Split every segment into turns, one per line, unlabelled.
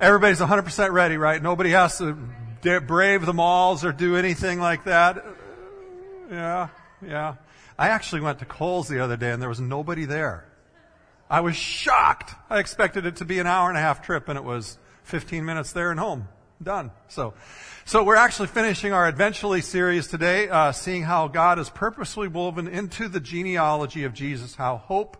Everybody's 100% ready, right? Nobody has to brave the malls or do anything like that. Yeah, yeah. I actually went to Kohl's the other day and there was nobody there. I was shocked. I expected it to be an hour and a half trip and it was 15 minutes there and home. Done. So, so we're actually finishing our Advent-ually series today, uh, seeing how God is purposely woven into the genealogy of Jesus, how hope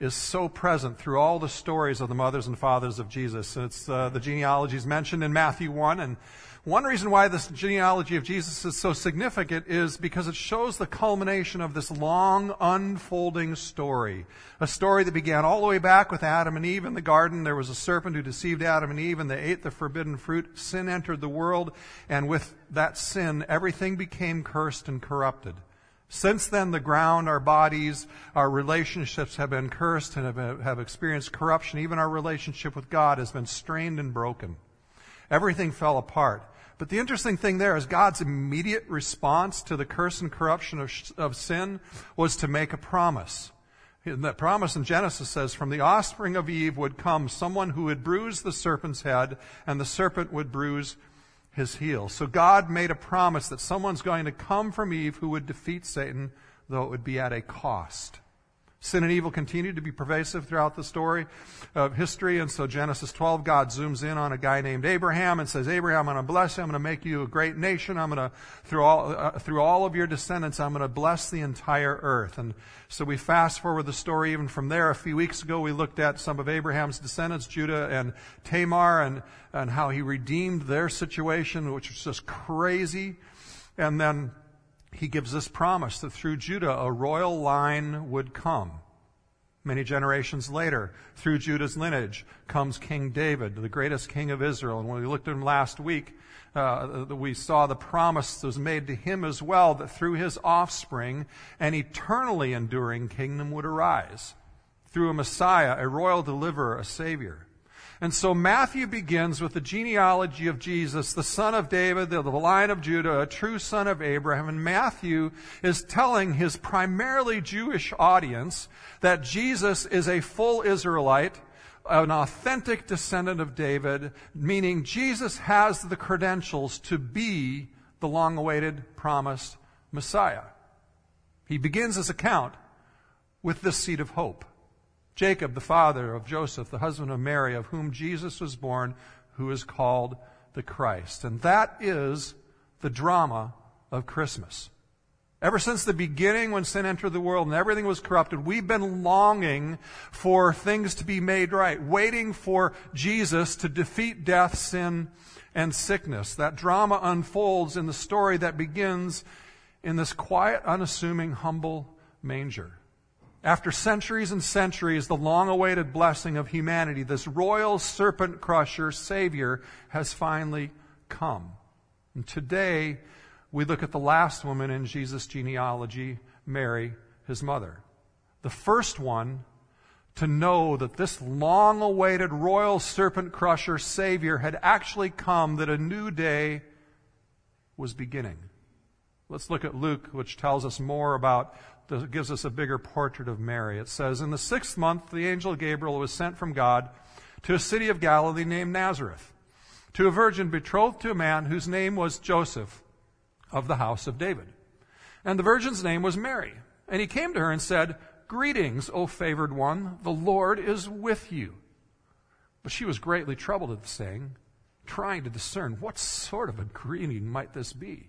is so present through all the stories of the mothers and fathers of Jesus. It's uh, the genealogy is mentioned in Matthew 1 and one reason why this genealogy of Jesus is so significant is because it shows the culmination of this long unfolding story. A story that began all the way back with Adam and Eve in the garden. There was a serpent who deceived Adam and Eve and they ate the forbidden fruit. Sin entered the world and with that sin, everything became cursed and corrupted. Since then, the ground, our bodies, our relationships have been cursed and have, have experienced corruption. Even our relationship with God has been strained and broken. Everything fell apart. But the interesting thing there is God's immediate response to the curse and corruption of, of sin was to make a promise. That promise in Genesis says, from the offspring of Eve would come someone who would bruise the serpent's head, and the serpent would bruise his heel. So God made a promise that someone's going to come from Eve who would defeat Satan, though it would be at a cost. Sin and evil continued to be pervasive throughout the story of history. And so Genesis 12, God zooms in on a guy named Abraham and says, Abraham, I'm going to bless you. I'm going to make you a great nation. I'm going to, through all, uh, through all of your descendants, I'm going to bless the entire earth. And so we fast forward the story even from there. A few weeks ago, we looked at some of Abraham's descendants, Judah and Tamar, and, and how he redeemed their situation, which was just crazy. And then he gives this promise that through Judah a royal line would come. Many generations later, through Judah's lineage comes King David, the greatest king of Israel. And when we looked at him last week, uh, we saw the promise that was made to him as well that through his offspring an eternally enduring kingdom would arise. Through a Messiah, a royal deliverer, a savior. And so Matthew begins with the genealogy of Jesus, the son of David, the, line of Judah, a true son of Abraham. And Matthew is telling his primarily Jewish audience that Jesus is a full Israelite, an authentic descendant of David, meaning Jesus has the credentials to be the long awaited promised Messiah. He begins his account with this seed of hope. Jacob, the father of Joseph, the husband of Mary, of whom Jesus was born, who is called the Christ. And that is the drama of Christmas. Ever since the beginning when sin entered the world and everything was corrupted, we've been longing for things to be made right, waiting for Jesus to defeat death, sin, and sickness. That drama unfolds in the story that begins in this quiet, unassuming, humble manger. After centuries and centuries, the long awaited blessing of humanity, this royal serpent crusher Savior, has finally come. And today, we look at the last woman in Jesus' genealogy, Mary, his mother. The first one to know that this long awaited royal serpent crusher Savior had actually come, that a new day was beginning. Let's look at Luke, which tells us more about gives us a bigger portrait of Mary. It says, In the sixth month, the angel Gabriel was sent from God to a city of Galilee named Nazareth, to a virgin betrothed to a man whose name was Joseph of the house of David. And the virgin's name was Mary. And he came to her and said, Greetings, O favored one, the Lord is with you. But she was greatly troubled at the saying, trying to discern what sort of a greeting might this be.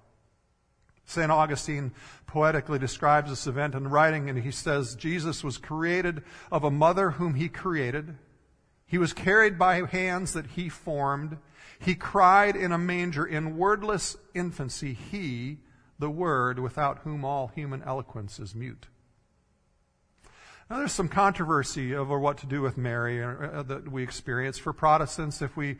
St. Augustine poetically describes this event in writing, and he says, Jesus was created of a mother whom he created. He was carried by hands that he formed. He cried in a manger in wordless infancy. He, the Word, without whom all human eloquence is mute. Now, there's some controversy over what to do with Mary uh, that we experience. For Protestants, if we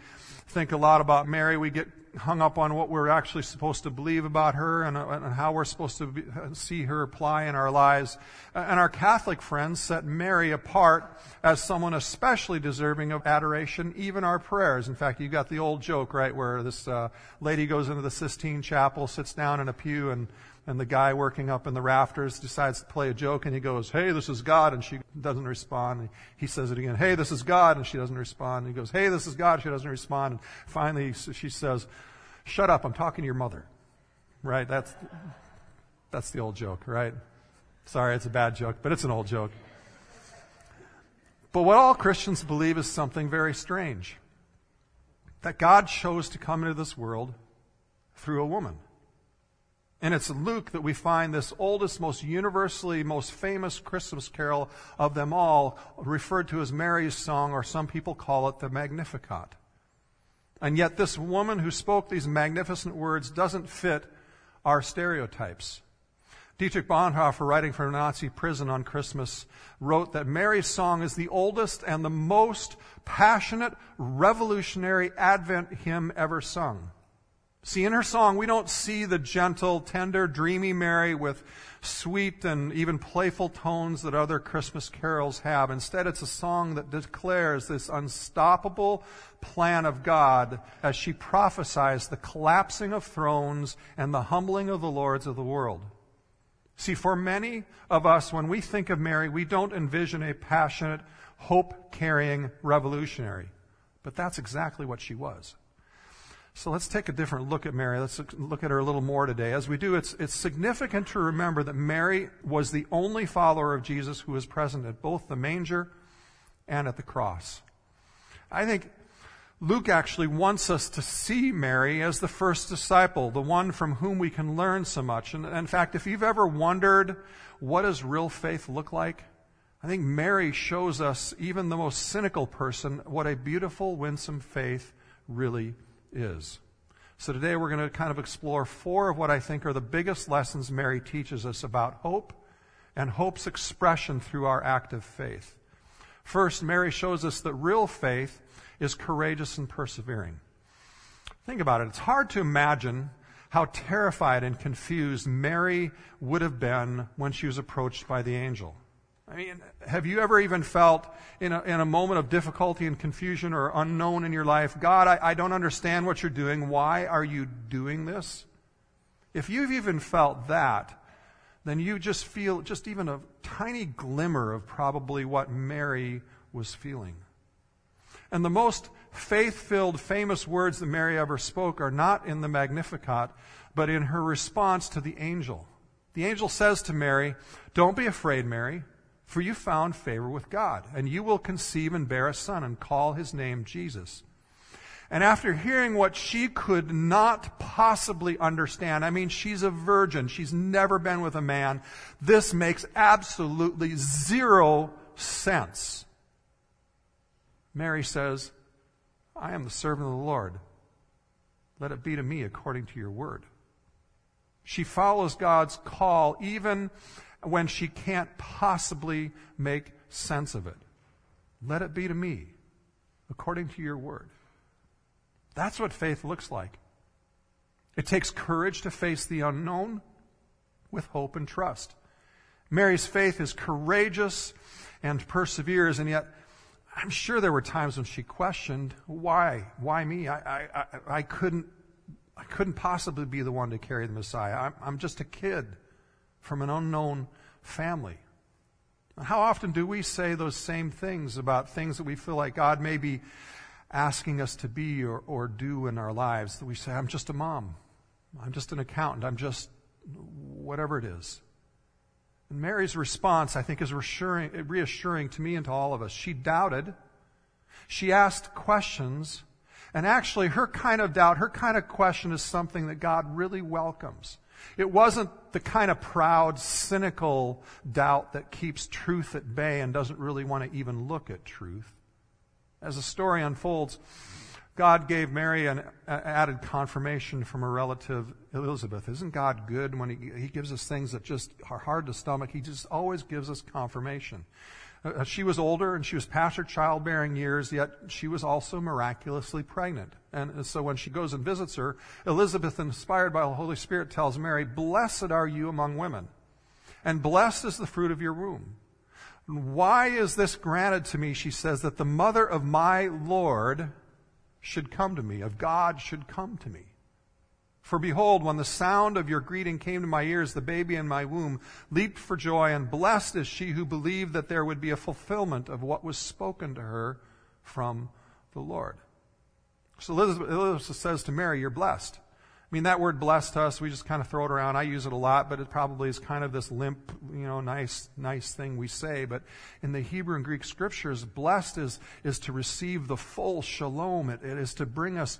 think a lot about Mary, we get hung up on what we're actually supposed to believe about her and, and how we're supposed to be, see her apply in our lives. And our Catholic friends set Mary apart as someone especially deserving of adoration, even our prayers. In fact, you've got the old joke, right, where this uh, lady goes into the Sistine Chapel, sits down in a pew, and and the guy working up in the rafters decides to play a joke and he goes, Hey, this is God. And she doesn't respond. And he says it again, Hey, this is God. And she doesn't respond. And he goes, Hey, this is God. She doesn't respond. And finally she says, Shut up. I'm talking to your mother. Right? That's, that's the old joke, right? Sorry, it's a bad joke, but it's an old joke. But what all Christians believe is something very strange. That God chose to come into this world through a woman. And it's Luke that we find this oldest, most universally, most famous Christmas carol of them all, referred to as Mary's song, or some people call it the Magnificat. And yet, this woman who spoke these magnificent words doesn't fit our stereotypes. Dietrich Bonhoeffer, writing from a Nazi prison on Christmas, wrote that Mary's song is the oldest and the most passionate, revolutionary Advent hymn ever sung. See, in her song, we don't see the gentle, tender, dreamy Mary with sweet and even playful tones that other Christmas carols have. Instead, it's a song that declares this unstoppable plan of God as she prophesies the collapsing of thrones and the humbling of the lords of the world. See, for many of us, when we think of Mary, we don't envision a passionate, hope carrying revolutionary. But that's exactly what she was. So let's take a different look at Mary. Let's look at her a little more today. As we do, it's, it's significant to remember that Mary was the only follower of Jesus who was present at both the manger and at the cross. I think Luke actually wants us to see Mary as the first disciple, the one from whom we can learn so much. And in fact, if you've ever wondered what does real faith look like, I think Mary shows us, even the most cynical person, what a beautiful, winsome faith really is. So today we're going to kind of explore four of what I think are the biggest lessons Mary teaches us about hope and hope's expression through our active faith. First, Mary shows us that real faith is courageous and persevering. Think about it. It's hard to imagine how terrified and confused Mary would have been when she was approached by the angel. I mean, have you ever even felt in a, in a moment of difficulty and confusion or unknown in your life, God, I, I don't understand what you're doing. Why are you doing this? If you've even felt that, then you just feel just even a tiny glimmer of probably what Mary was feeling. And the most faith filled, famous words that Mary ever spoke are not in the Magnificat, but in her response to the angel. The angel says to Mary, Don't be afraid, Mary for you found favor with God, and you will conceive and bear a son and call his name Jesus. And after hearing what she could not possibly understand, I mean, she's a virgin, she's never been with a man, this makes absolutely zero sense. Mary says, I am the servant of the Lord. Let it be to me according to your word. She follows God's call even when she can't possibly make sense of it. Let it be to me according to your word. That's what faith looks like. It takes courage to face the unknown with hope and trust. Mary's faith is courageous and perseveres, and yet I'm sure there were times when she questioned, why? Why me? I, I, I, couldn't, I couldn't possibly be the one to carry the Messiah. I'm, I'm just a kid from an unknown family. How often do we say those same things about things that we feel like God may be asking us to be or, or do in our lives? That we say, I'm just a mom. I'm just an accountant. I'm just whatever it is. And Mary's response, I think, is reassuring, reassuring to me and to all of us. She doubted. She asked questions. And actually, her kind of doubt, her kind of question is something that God really welcomes. It wasn't the kind of proud, cynical doubt that keeps truth at bay and doesn't really want to even look at truth. As the story unfolds, God gave Mary an added confirmation from her relative Elizabeth. Isn't God good when he, he gives us things that just are hard to stomach? He just always gives us confirmation. Uh, she was older and she was past her childbearing years, yet she was also miraculously pregnant. And so when she goes and visits her, Elizabeth, inspired by the Holy Spirit, tells Mary, Blessed are you among women, and blessed is the fruit of your womb. Why is this granted to me, she says, that the mother of my Lord should come to me, of God should come to me. For behold, when the sound of your greeting came to my ears, the baby in my womb leaped for joy, and blessed is she who believed that there would be a fulfillment of what was spoken to her from the Lord. So Elizabeth, Elizabeth says to Mary, You're blessed. I mean, that word blessed us, we just kind of throw it around. I use it a lot, but it probably is kind of this limp, you know, nice, nice thing we say. But in the Hebrew and Greek scriptures, blessed is, is to receive the full shalom. It, it is to bring us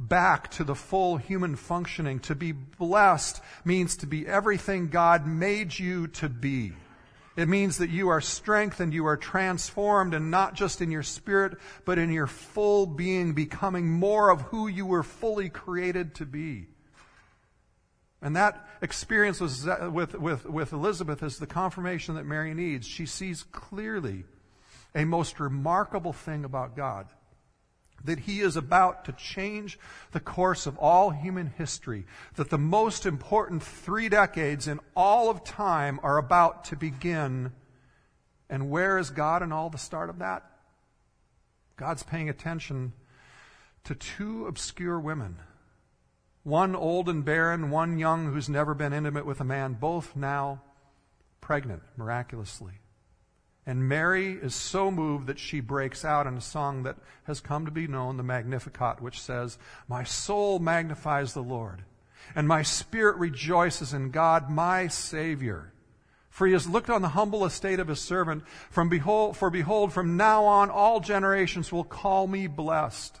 back to the full human functioning. To be blessed means to be everything God made you to be. It means that you are strengthened, you are transformed, and not just in your spirit, but in your full being, becoming more of who you were fully created to be. And that experience was uh, with, with, with Elizabeth is the confirmation that Mary needs. She sees clearly a most remarkable thing about God that he is about to change the course of all human history, that the most important three decades in all of time are about to begin. And where is God in all the start of that? God's paying attention to two obscure women. One old and barren, one young who's never been intimate with a man, both now pregnant miraculously. And Mary is so moved that she breaks out in a song that has come to be known, the Magnificat, which says, My soul magnifies the Lord, and my spirit rejoices in God, my Savior. For he has looked on the humble estate of his servant. From behold, for behold, from now on all generations will call me blessed.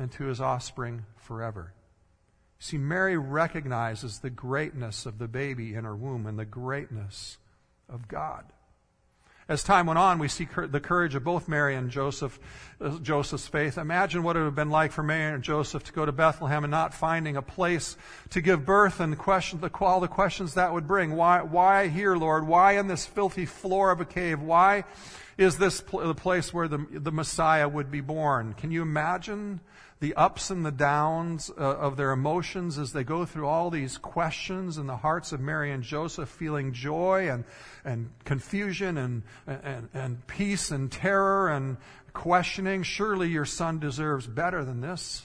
and to his offspring forever. See, Mary recognizes the greatness of the baby in her womb and the greatness of God. As time went on, we see the courage of both Mary and Joseph, uh, Joseph's faith. Imagine what it would have been like for Mary and Joseph to go to Bethlehem and not finding a place to give birth and question the, all the questions that would bring. Why, why here, Lord? Why in this filthy floor of a cave? Why is this pl- the place where the, the Messiah would be born? Can you imagine the ups and the downs uh, of their emotions as they go through all these questions in the hearts of Mary and Joseph, feeling joy and, and confusion and, and, and peace and terror and questioning. Surely your son deserves better than this.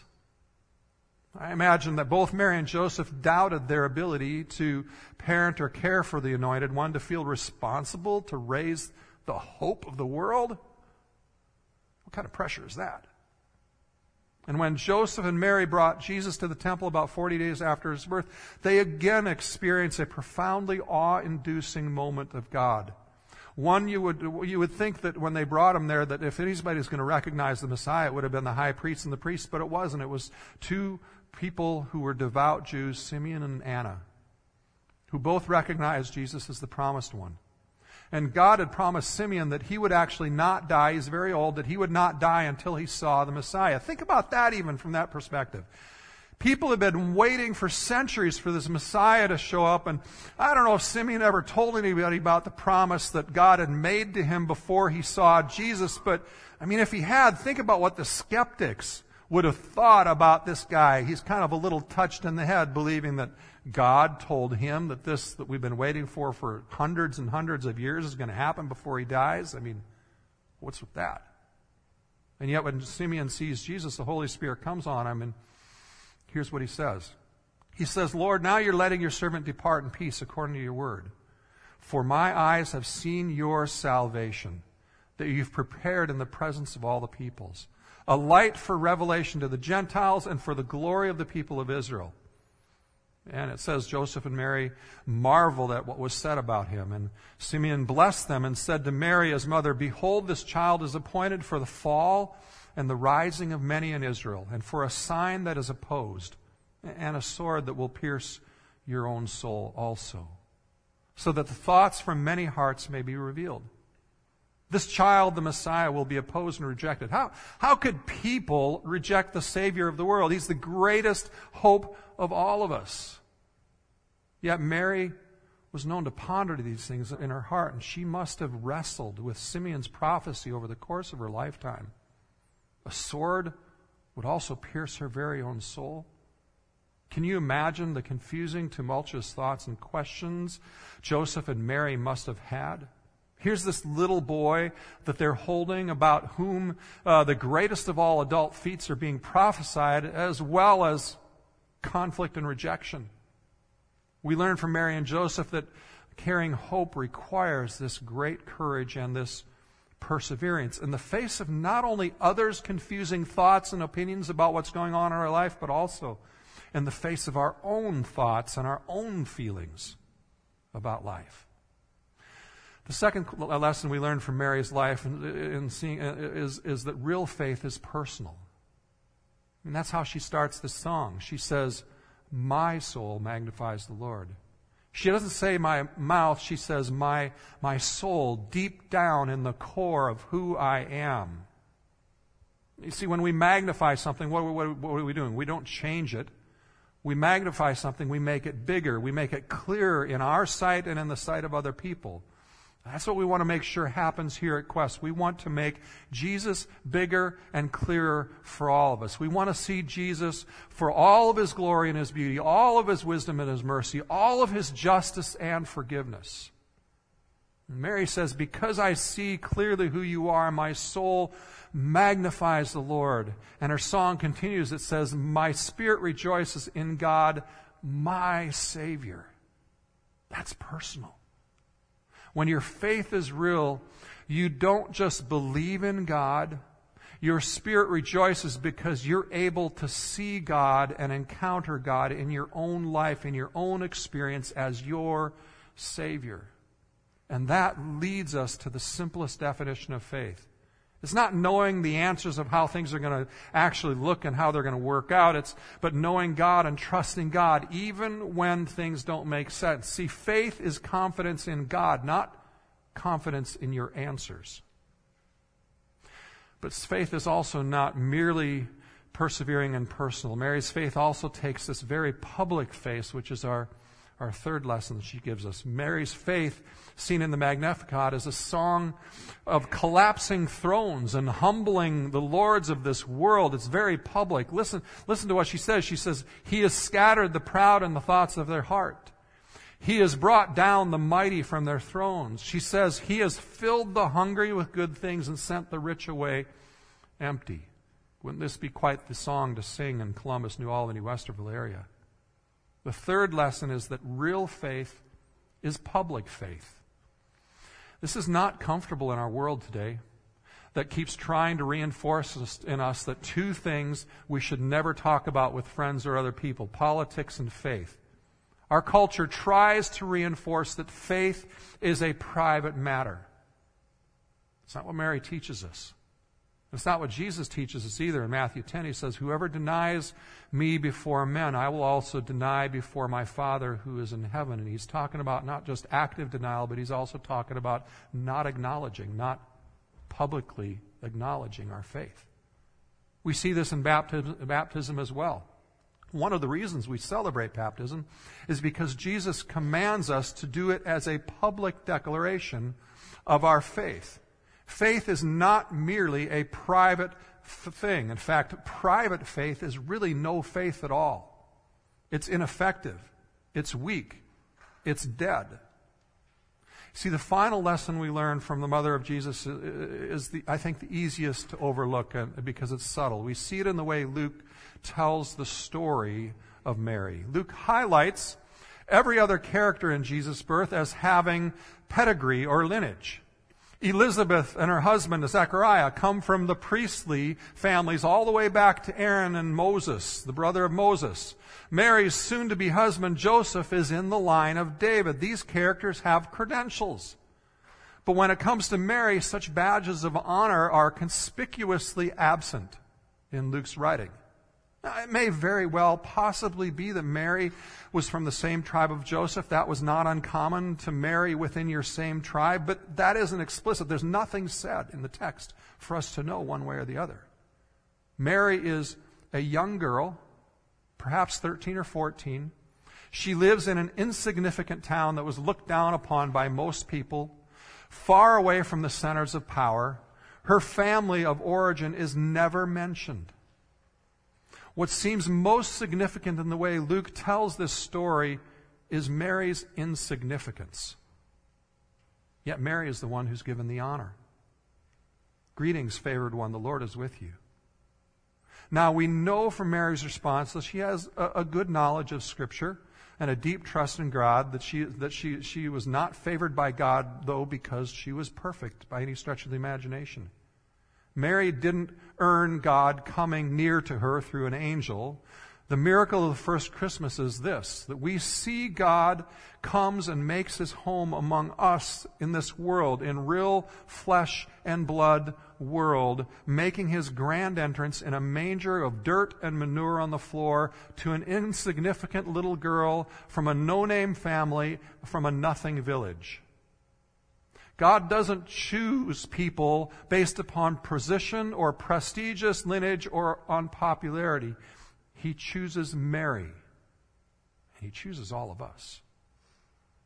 I imagine that both Mary and Joseph doubted their ability to parent or care for the anointed one, to feel responsible to raise the hope of the world. What kind of pressure is that? And when Joseph and Mary brought Jesus to the temple about 40 days after his birth, they again experienced a profoundly awe inducing moment of God. One, you would, you would think that when they brought him there, that if anybody's going to recognize the Messiah, it would have been the high priest and the priests, but it wasn't. It was two people who were devout Jews, Simeon and Anna, who both recognized Jesus as the promised one. And God had promised Simeon that he would actually not die. He's very old, that he would not die until he saw the Messiah. Think about that even from that perspective. People have been waiting for centuries for this Messiah to show up, and I don't know if Simeon ever told anybody about the promise that God had made to him before he saw Jesus, but I mean, if he had, think about what the skeptics would have thought about this guy. He's kind of a little touched in the head, believing that God told him that this that we've been waiting for for hundreds and hundreds of years is going to happen before he dies. I mean, what's with that? And yet, when Simeon sees Jesus, the Holy Spirit comes on him, and here's what he says. He says, Lord, now you're letting your servant depart in peace according to your word. For my eyes have seen your salvation, that you've prepared in the presence of all the peoples, a light for revelation to the Gentiles and for the glory of the people of Israel. And it says Joseph and Mary marveled at what was said about him. And Simeon blessed them and said to Mary, his mother, Behold, this child is appointed for the fall and the rising of many in Israel, and for a sign that is opposed, and a sword that will pierce your own soul also, so that the thoughts from many hearts may be revealed. This child, the Messiah, will be opposed and rejected. How, how could people reject the Savior of the world? He's the greatest hope of all of us. Yet Mary was known to ponder these things in her heart, and she must have wrestled with Simeon's prophecy over the course of her lifetime. A sword would also pierce her very own soul. Can you imagine the confusing, tumultuous thoughts and questions Joseph and Mary must have had? Here's this little boy that they're holding about whom uh, the greatest of all adult feats are being prophesied, as well as conflict and rejection. We learn from Mary and Joseph that carrying hope requires this great courage and this perseverance in the face of not only others' confusing thoughts and opinions about what's going on in our life, but also in the face of our own thoughts and our own feelings about life. The second uh, lesson we learn from Mary's life uh, in seeing, uh, is, is that real faith is personal. And that's how she starts the song. She says, My soul magnifies the Lord. She doesn't say my mouth, she says my, my soul deep down in the core of who I am. You see, when we magnify something, what, what, what are we doing? We don't change it. We magnify something, we make it bigger, we make it clearer in our sight and in the sight of other people. That's what we want to make sure happens here at Quest. We want to make Jesus bigger and clearer for all of us. We want to see Jesus for all of his glory and his beauty, all of his wisdom and his mercy, all of his justice and forgiveness. Mary says, Because I see clearly who you are, my soul magnifies the Lord. And her song continues. It says, My spirit rejoices in God, my Savior. That's personal. When your faith is real, you don't just believe in God. Your spirit rejoices because you're able to see God and encounter God in your own life, in your own experience as your Savior. And that leads us to the simplest definition of faith. It's not knowing the answers of how things are going to actually look and how they're going to work out. It's but knowing God and trusting God even when things don't make sense. See, faith is confidence in God, not confidence in your answers. But faith is also not merely persevering and personal. Mary's faith also takes this very public faith, which is our our third lesson she gives us. Mary's faith, seen in the Magnificat, is a song of collapsing thrones and humbling the lords of this world. It's very public. Listen, listen to what she says. She says, He has scattered the proud in the thoughts of their heart. He has brought down the mighty from their thrones. She says, He has filled the hungry with good things and sent the rich away empty. Wouldn't this be quite the song to sing in Columbus, New Albany, Westerville area? The third lesson is that real faith is public faith. This is not comfortable in our world today that keeps trying to reinforce in us that two things we should never talk about with friends or other people politics and faith. Our culture tries to reinforce that faith is a private matter. It's not what Mary teaches us. It's not what Jesus teaches us either. In Matthew 10, he says, Whoever denies me before men, I will also deny before my Father who is in heaven. And he's talking about not just active denial, but he's also talking about not acknowledging, not publicly acknowledging our faith. We see this in baptism, baptism as well. One of the reasons we celebrate baptism is because Jesus commands us to do it as a public declaration of our faith. Faith is not merely a private f- thing. In fact, private faith is really no faith at all. It's ineffective. It's weak. It's dead. See, the final lesson we learn from the mother of Jesus is, the, I think, the easiest to overlook because it's subtle. We see it in the way Luke tells the story of Mary. Luke highlights every other character in Jesus' birth as having pedigree or lineage. Elizabeth and her husband, Zechariah, come from the priestly families all the way back to Aaron and Moses, the brother of Moses. Mary's soon to be husband, Joseph, is in the line of David. These characters have credentials. But when it comes to Mary, such badges of honor are conspicuously absent in Luke's writing. Now, it may very well possibly be that Mary was from the same tribe of Joseph. That was not uncommon to marry within your same tribe, but that isn't explicit. There's nothing said in the text for us to know one way or the other. Mary is a young girl, perhaps 13 or 14. She lives in an insignificant town that was looked down upon by most people, far away from the centers of power. Her family of origin is never mentioned. What seems most significant in the way Luke tells this story is Mary's insignificance. Yet Mary is the one who's given the honor. Greetings, favored one, the Lord is with you. Now, we know from Mary's response that she has a, a, good knowledge of Scripture and a deep trust in God, that, she, that she, she was not favored by God, though, because she was perfect by any stretch of the imagination. Mary didn't earn God coming near to her through an angel. The miracle of the first Christmas is this that we see God comes and makes his home among us in this world, in real flesh and blood world, making his grand entrance in a manger of dirt and manure on the floor to an insignificant little girl from a no name family from a nothing village. God doesn't choose people based upon position or prestigious lineage or on popularity. He chooses Mary. And he chooses all of us.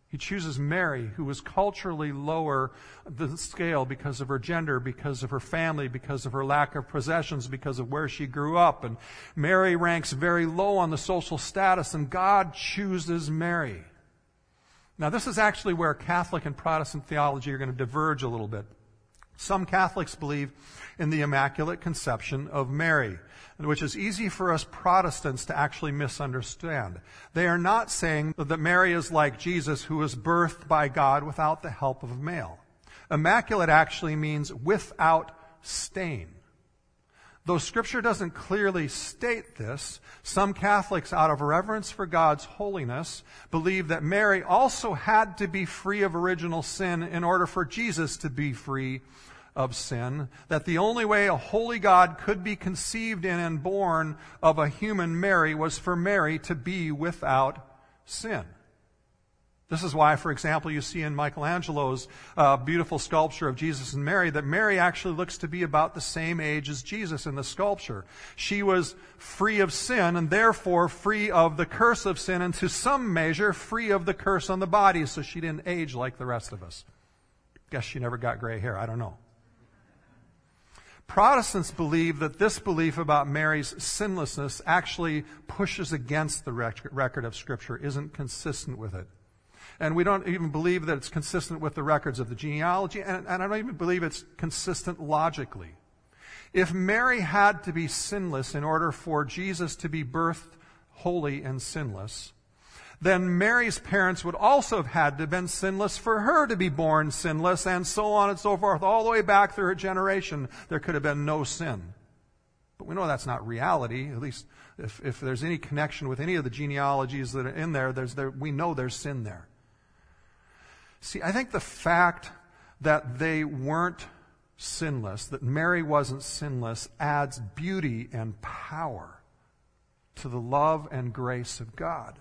He chooses Mary, who was culturally lower the scale because of her gender, because of her family, because of her lack of possessions, because of where she grew up. And Mary ranks very low on the social status, and God chooses Mary. Now, this is actually where Catholic and Protestant theology are going to diverge a little bit. Some Catholics believe in the Immaculate Conception of Mary, which is easy for us Protestants to actually misunderstand. They are not saying that Mary is like Jesus, who was birthed by God without the help of a male. Immaculate actually means without stain. Though Scripture doesn't clearly state this, some Catholics, out of reverence for God's holiness, believe that Mary also had to be free of original sin in order for Jesus to be free of sin. That the only way a holy God could be conceived in and born of a human Mary was for Mary to be without sin. This is why, for example, you see in Michelangelo's uh, beautiful sculpture of Jesus and Mary that Mary actually looks to be about the same age as Jesus in the sculpture. She was free of sin and therefore free of the curse of sin and to some measure free of the curse on the body, so she didn't age like the rest of us. Guess she never got gray hair. I don't know. Protestants believe that this belief about Mary's sinlessness actually pushes against the record of Scripture, isn't consistent with it. And we don't even believe that it's consistent with the records of the genealogy, and, and I don't even believe it's consistent logically. If Mary had to be sinless in order for Jesus to be birthed holy and sinless, then Mary's parents would also have had to have been sinless for her to be born sinless, and so on and so forth, all the way back through her generation. There could have been no sin. But we know that's not reality. At least if, if there's any connection with any of the genealogies that are in there, there, we know there's sin there. See, I think the fact that they weren't sinless, that Mary wasn't sinless, adds beauty and power to the love and grace of God.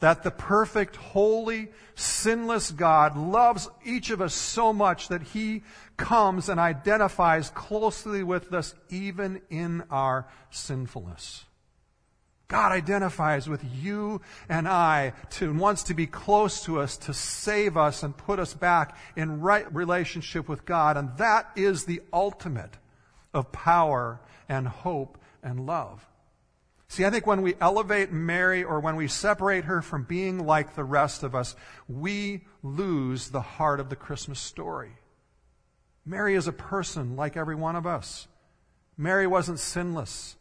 That the perfect, holy, sinless God loves each of us so much that He comes and identifies closely with us even in our sinfulness. God identifies with you and I to, and wants to be close to us, to save us and put us back in right relationship with God. And that is the ultimate of power and hope and love. See, I think when we elevate Mary or when we separate her from being like the rest of us, we lose the heart of the Christmas story. Mary is a person like every one of us. Mary wasn't sinless.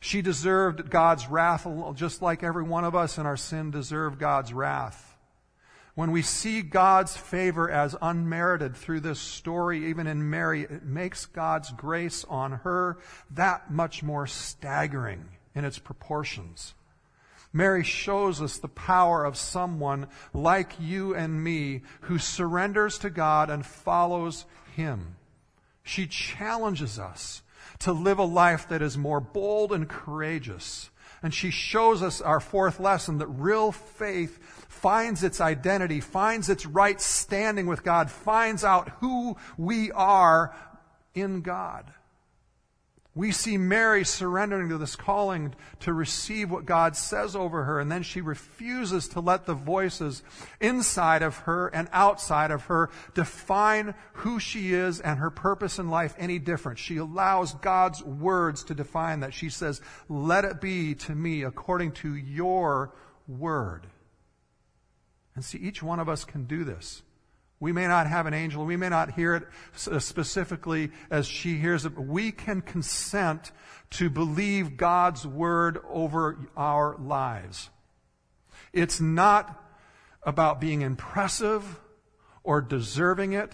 She deserved God's wrath just like every one of us in our sin deserved God's wrath. When we see God's favor as unmerited through this story, even in Mary, it makes God's grace on her that much more staggering in its proportions. Mary shows us the power of someone like you and me who surrenders to God and follows Him. She challenges us to live a life that is more bold and courageous. And she shows us our fourth lesson that real faith finds its identity, finds its right standing with God, finds out who we are in God. We see Mary surrendering to this calling to receive what God says over her, and then she refuses to let the voices inside of her and outside of her define who she is and her purpose in life any different. She allows God's words to define that. She says, Let it be to me according to your word. And see, each one of us can do this. We may not have an angel. We may not hear it uh, specifically as she hears it, but we can consent to believe God's word over our lives. It's not about being impressive or deserving it.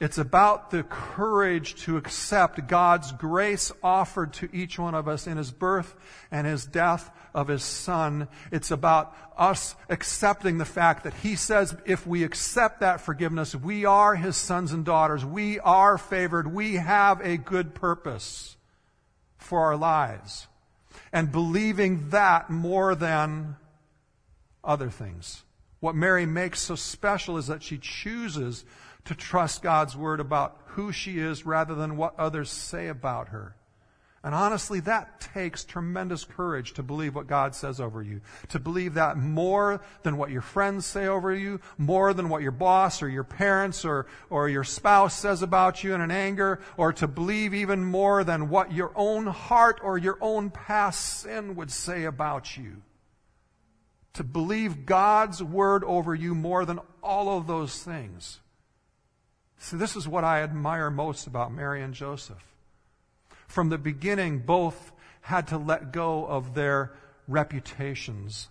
It's about the courage to accept God's grace offered to each one of us in His birth and His death of His Son. It's about us accepting the fact that He says if we accept that forgiveness, we are His sons and daughters. We are favored. We have a good purpose for our lives. And believing that more than other things. What Mary makes so special is that she chooses to trust God's word about who she is rather than what others say about her. And honestly, that takes tremendous courage to believe what God says over you. To believe that more than what your friends say over you, more than what your boss or your parents or, or your spouse says about you in an anger, or to believe even more than what your own heart or your own past sin would say about you. To believe God's word over you more than all of those things. See, this is what I admire most about Mary and Joseph. From the beginning, both had to let go of their reputations.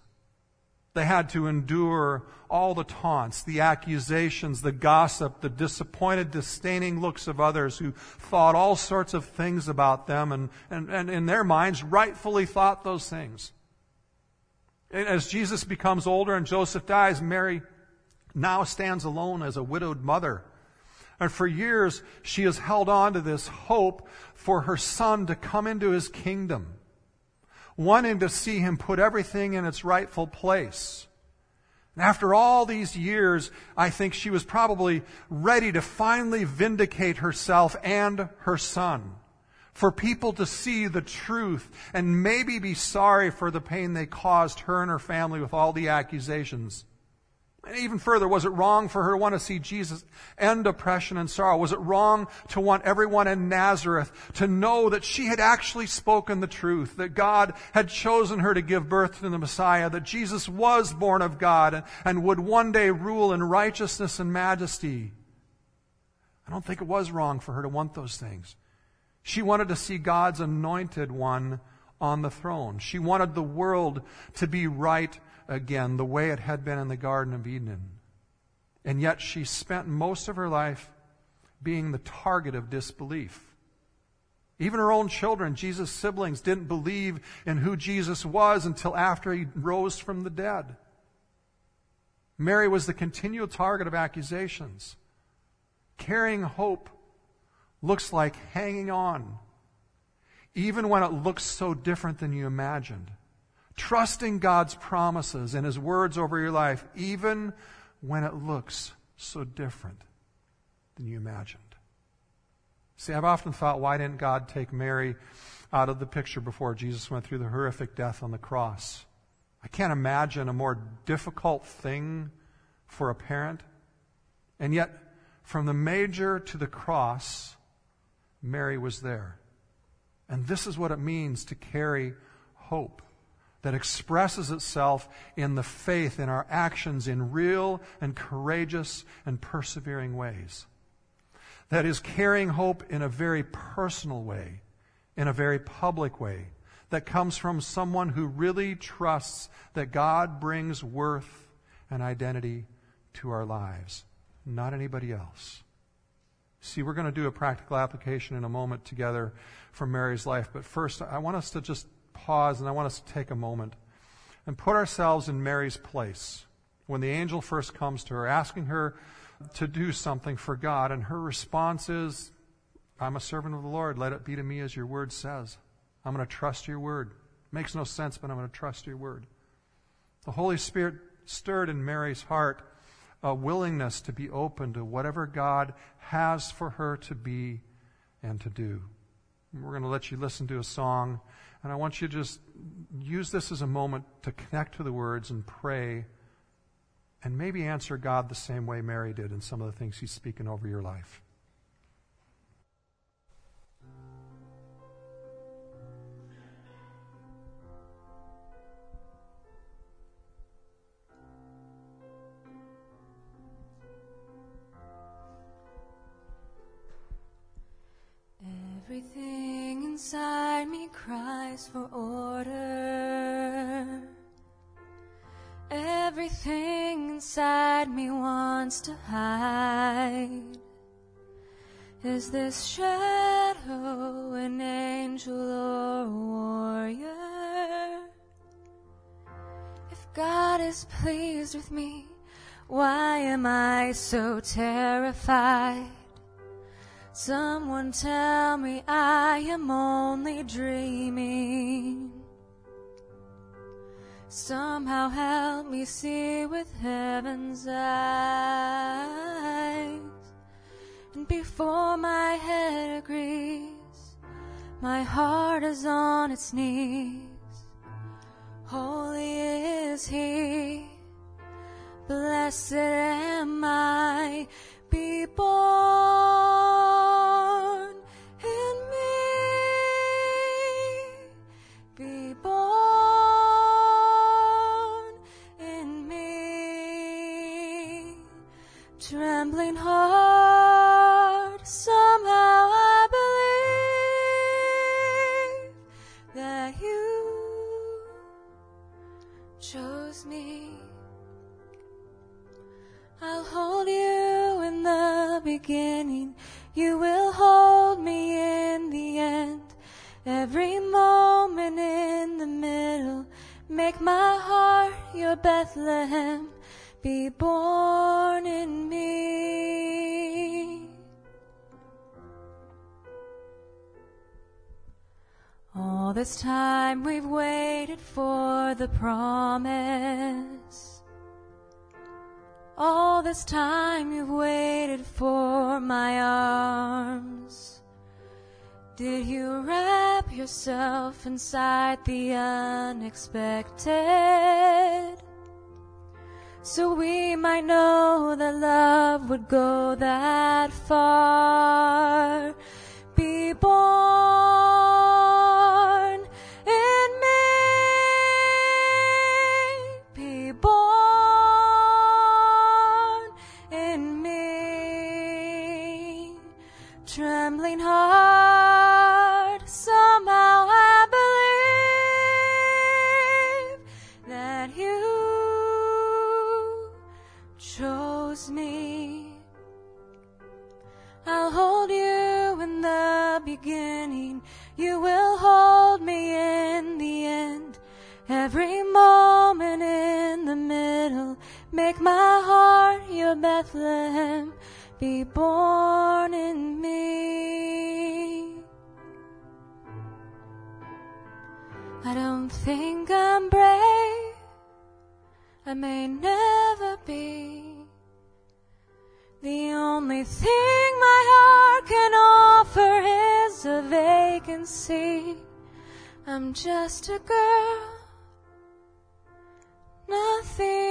They had to endure all the taunts, the accusations, the gossip, the disappointed, disdaining looks of others who thought all sorts of things about them and, and, and in their minds rightfully thought those things. And as Jesus becomes older and Joseph dies, Mary now stands alone as a widowed mother and for years, she has held on to this hope for her son to come into his kingdom, wanting to see him put everything in its rightful place. And after all these years, I think she was probably ready to finally vindicate herself and her son. For people to see the truth and maybe be sorry for the pain they caused her and her family with all the accusations. And even further, was it wrong for her to want to see Jesus end oppression and sorrow? Was it wrong to want everyone in Nazareth to know that she had actually spoken the truth, that God had chosen her to give birth to the Messiah, that Jesus was born of God and would one day rule in righteousness and majesty? I don't think it was wrong for her to want those things. She wanted to see God's anointed one on the throne. She wanted the world to be right again the way it had been in the Garden of Eden. And yet she spent most of her life being the target of disbelief. Even her own children, Jesus' siblings, didn't believe in who Jesus was until after he rose from the dead. Mary was the continual target of accusations, carrying hope looks like hanging on, even when it looks so different than you imagined. Trusting God's promises and His words over your life, even when it looks so different than you imagined. See, I've often thought, why didn't God take Mary out of the picture before Jesus went through the horrific death on the cross? I can't imagine a more difficult thing for a parent. And yet, from the manger to the cross, Mary was there. And this is what it means to carry hope that expresses itself in the faith, in our actions, in real and courageous and persevering ways. That is carrying hope in a very personal way, in a very public way, that comes from someone who really trusts that God brings worth and identity to our lives, not anybody else. See, we're going to do a practical application in a moment together from Mary's life, but first, I want us to just pause and I want us to take a moment and put ourselves in Mary's place. When the angel first comes to her, asking her to do something for God, and her response is, I'm a servant of the Lord. Let it be to me as your word says. I'm going to trust your word. Makes no sense, but I'm going to trust your word. The Holy Spirit stirred in Mary's heart a willingness to be open to whatever God has for her to be and to do. We're going to let you listen to a song, and I want you to just use this as a moment to connect to the words and pray and maybe answer God the same way Mary did in some of the things He's speaking over your life.
Everything inside me cries for order. Everything inside me wants to hide. Is this shadow an angel or a warrior? If God is pleased with me, why am I so terrified? Someone tell me I am only dreaming. Somehow help me see with heaven's eyes. And before my head agrees, my heart is on its knees. Holy is He, blessed am I, be born I'll hold you in the beginning. You will hold me in the end. Every moment in the middle. Make my heart your Bethlehem. Be born in me. All this time we've waited for the promise. All this time you've waited for my arms. Did you wrap yourself inside the unexpected? So we might know that love would go that far. Be born beginning. You will hold me in the end. Every moment in the middle. Make my heart your Bethlehem. be born in me. I don't think I'm brave. I may never be. The only thing my heart a vacancy. I'm just a girl, nothing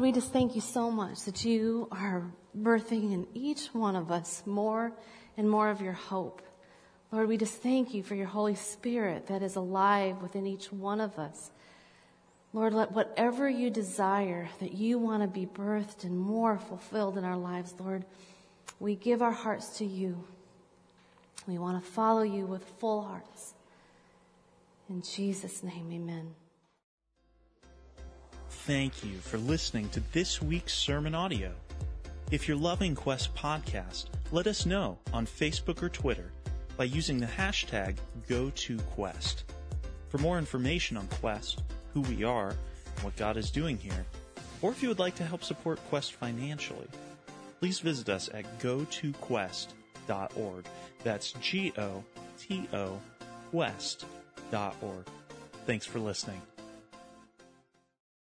Lord, we just thank you so much that you are birthing in each one of us more and more of your hope. Lord, we just thank you for your Holy Spirit that is alive within each one of us. Lord, let whatever you desire that you want to be birthed and more fulfilled in our lives, Lord, we give our hearts to you. We want to follow you with full hearts. In Jesus' name, amen.
Thank you for listening to this week's sermon audio. If you're loving Quest Podcast, let us know on Facebook or Twitter by using the hashtag GoToQuest. For more information on Quest, who we are, and what God is doing here, or if you would like to help support Quest financially, please visit us at gotoquest.org. That's G O T O Quest.org. Thanks for listening.